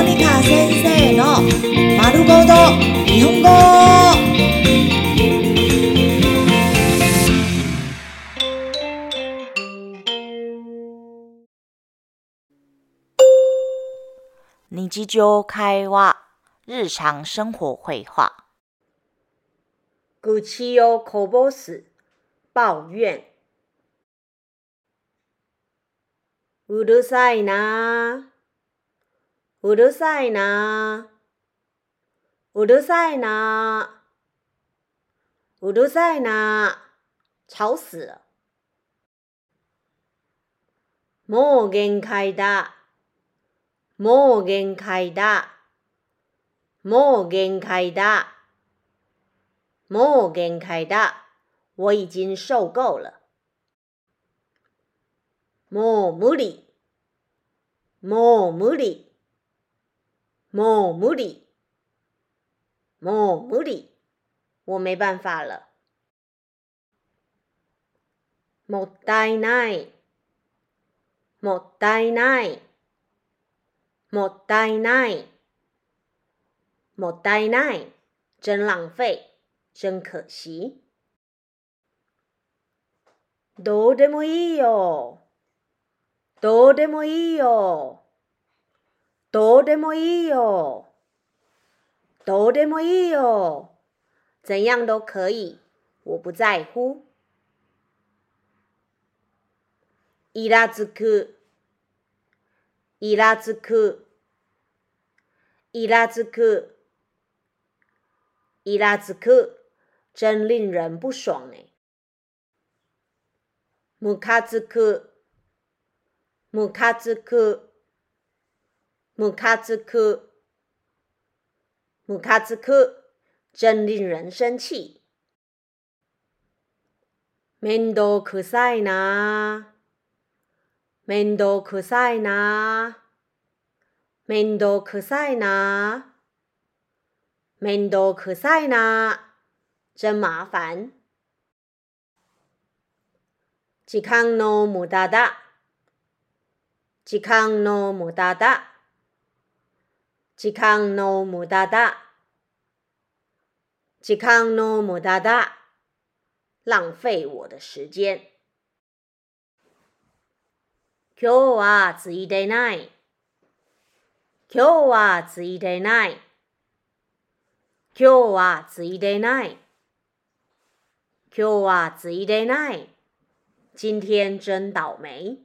モニカ先生の丸ごと日本語。日常会話、日常生活会話。愚痴をこぼす、抱怨。うるさいなうるさいなうるさいなうるさいな吵死。もう限界だ。もう限界だ。もう限界だ。もう限界だ。我已经受够了。もう無理。もう無理。もう無理。もう無理。我没办法了。もったいない。もったいない。もったいない。もったいない。真浪费。真可惜。どうでもいいよ。どうでもいいよ。 どうでもいいよ。どうでもいいよ。怎样都可以，我不在乎。イラつく、イラつく、イラつく。伊拉兹克真令人不爽呢。姆卡兹克，姆卡兹克， 姆卡兹克，姆卡兹克真令人生气。面倒くさいな。面倒くさいな。面倒くさいな。面倒可塞呢，真麻烦。時間の無駄だ。時間の無駄だ。時間の無駄だ。時間の無駄だ。浪費我的時間。今日はついてない。今日はついてない。今日はついでない。今日はついでない。今天真倒霉。